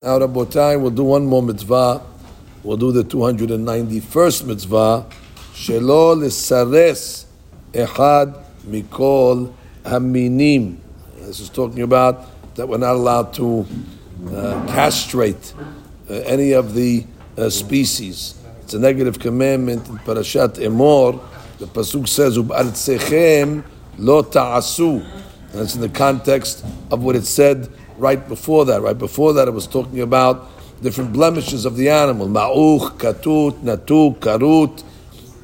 Now, Rabotai, we'll do one more mitzvah. We'll do the 291st mitzvah. Shelo l'sares echad mikol haminim. This is talking about that we're not allowed to uh, castrate uh, any of the uh, species. It's a negative commandment in Parashat Emor. The pasuk says, "Ubartzechem lo ta'asu." It's in the context of what it said right before that. Right before that, it was talking about different blemishes of the animal: ma'uch, katut, natuk, karut,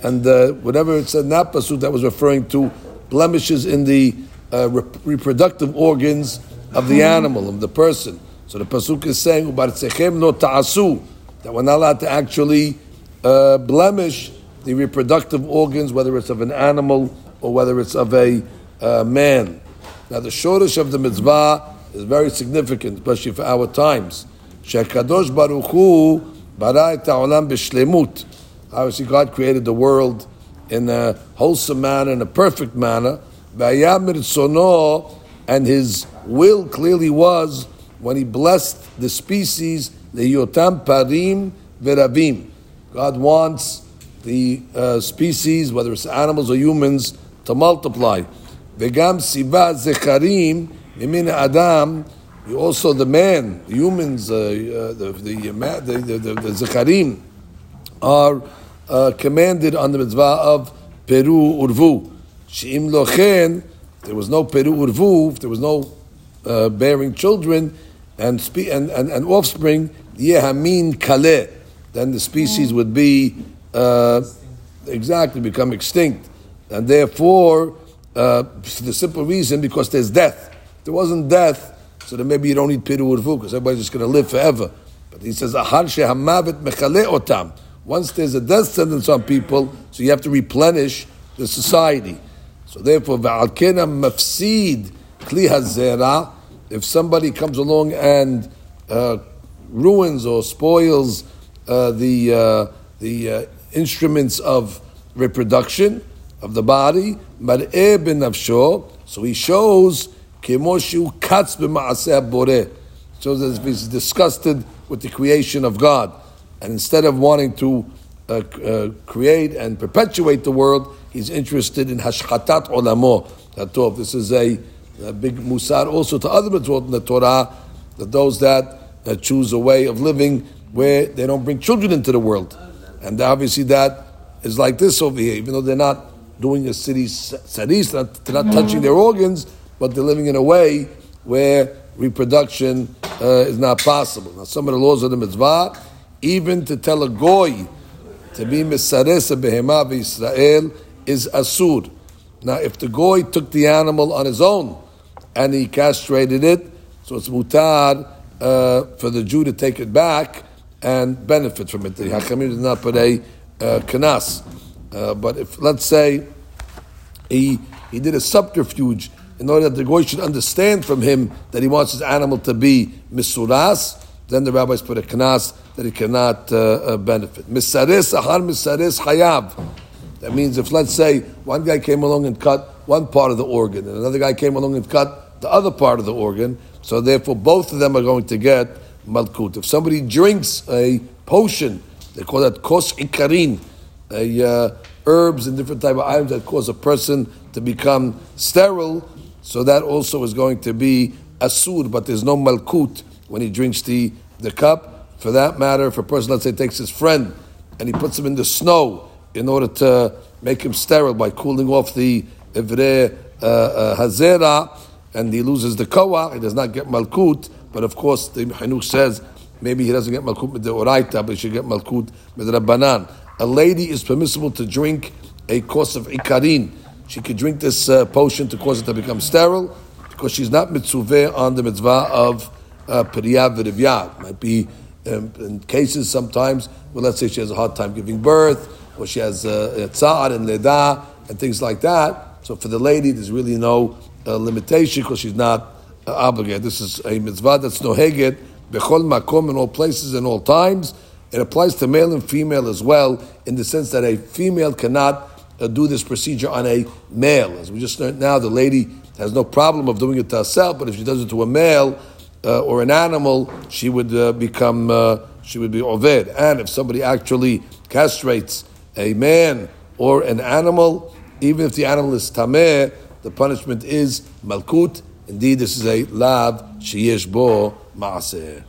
and uh, whatever it said in that pasuk that was referring to blemishes in the uh, re- reproductive organs of the animal of the person. So the pasuk is saying ubartzechem no ta'asu that we're not allowed to actually uh, blemish the reproductive organs, whether it's of an animal or whether it's of a uh, man. Now the shoresh of the mitzvah is very significant, especially for our times. Shekadosh Baruch Hu bara et ha'olam b'shlemut. Obviously, God created the world in a wholesome manner, in a perfect manner. And His will clearly was when He blessed the species, the yotam parim veravim. God wants the uh, species, whether it's animals or humans, to multiply. Vegam siva zecharim Mimin Adam, also the man, humans, uh, uh, the, the, the, the, the, the Zecharim, are uh, commanded on the mitzvah of Peru Urvu. She'im lochen, there was no Peru Urvu, there was no uh, bearing children and, spe- and, and, and offspring, Yehamin Kaleh, then the species would be uh, exactly become extinct. And therefore, uh, for the simple reason, because there's death there wasn't death, so then maybe you don't need piru urvu because everybody's just going to live forever. But he says, ahar mechale otam. Once there's a death sentence on people, so you have to replenish the society. So therefore, va'alkena mafsid kli hazera. If somebody comes along and uh, ruins or spoils uh, the uh, the uh, instruments of reproduction of the body, so he shows Boreh. Shows that he's disgusted with the creation of God. And instead of wanting to uh, uh, create and perpetuate the world, he's interested in hashchatat olamo. This is a, a, big musar also to other mitzvot in the Torah, that those that uh, choose a way of living where they don't bring children into the world. And obviously that is like this over here, even though they're not doing a city saris, they're not touching their organs, but they're living in a way where reproduction uh, is not possible. Now, some of the laws of the mitzvah, even to tell a goy to be misares a behema Israel is asur. Now, if the goy took the animal on his own and he castrated it, so it's mutar uh, for the Jew to take it back and benefit from it. The Hachamim did not put a uh, kanas. Uh, but if, let's say, he, he did a subterfuge in order that the goy should understand from him that he wants his animal to be misuras, then the rabbis put a knas that he cannot uh, uh, benefit. Misaris ahar misaris hayav. That means if let's say one guy came along and cut one part of the organ, and another guy came along and cut the other part of the organ, so therefore both of them are going to get malkut. If somebody drinks a potion, they call that kos ikarin, a uh, herbs and different type of items that cause a person to become sterile so that also is going to be asur, but there's no malkut when he drinks the, the cup. For that matter, if a person, let's say, takes his friend and he puts him in the snow in order to make him sterile by cooling off the ivre uh, uh, hazera, and he loses the kawa, he does not get malkut. But of course, the Chinuch says maybe he doesn't get malkut with the oraita, but he should get malkut with the rabbanan. A lady is permissible to drink a course of ikarin she could drink this uh, potion to cause it to become sterile because she's not mitzvah on the mitzvah of uh, periyah Might be um, in cases sometimes where let's say she has a hard time giving birth or she has uh, tza'ar and leda and things like that. So for the lady, there's really no uh, limitation because she's not uh, obligated. This is a mitzvah that's no heget bechol makom in all places and all times. It applies to male and female as well in the sense that a female cannot uh, do this procedure on a male. As we just learned now, the lady has no problem of doing it to herself, but if she does it to a male, uh, or an animal, she would uh, become uh, she would be oved. And if somebody actually castrates a man or an animal, even if the animal is tameh, the punishment is malkut. Indeed, this is a lav sheyesh bo maaseh.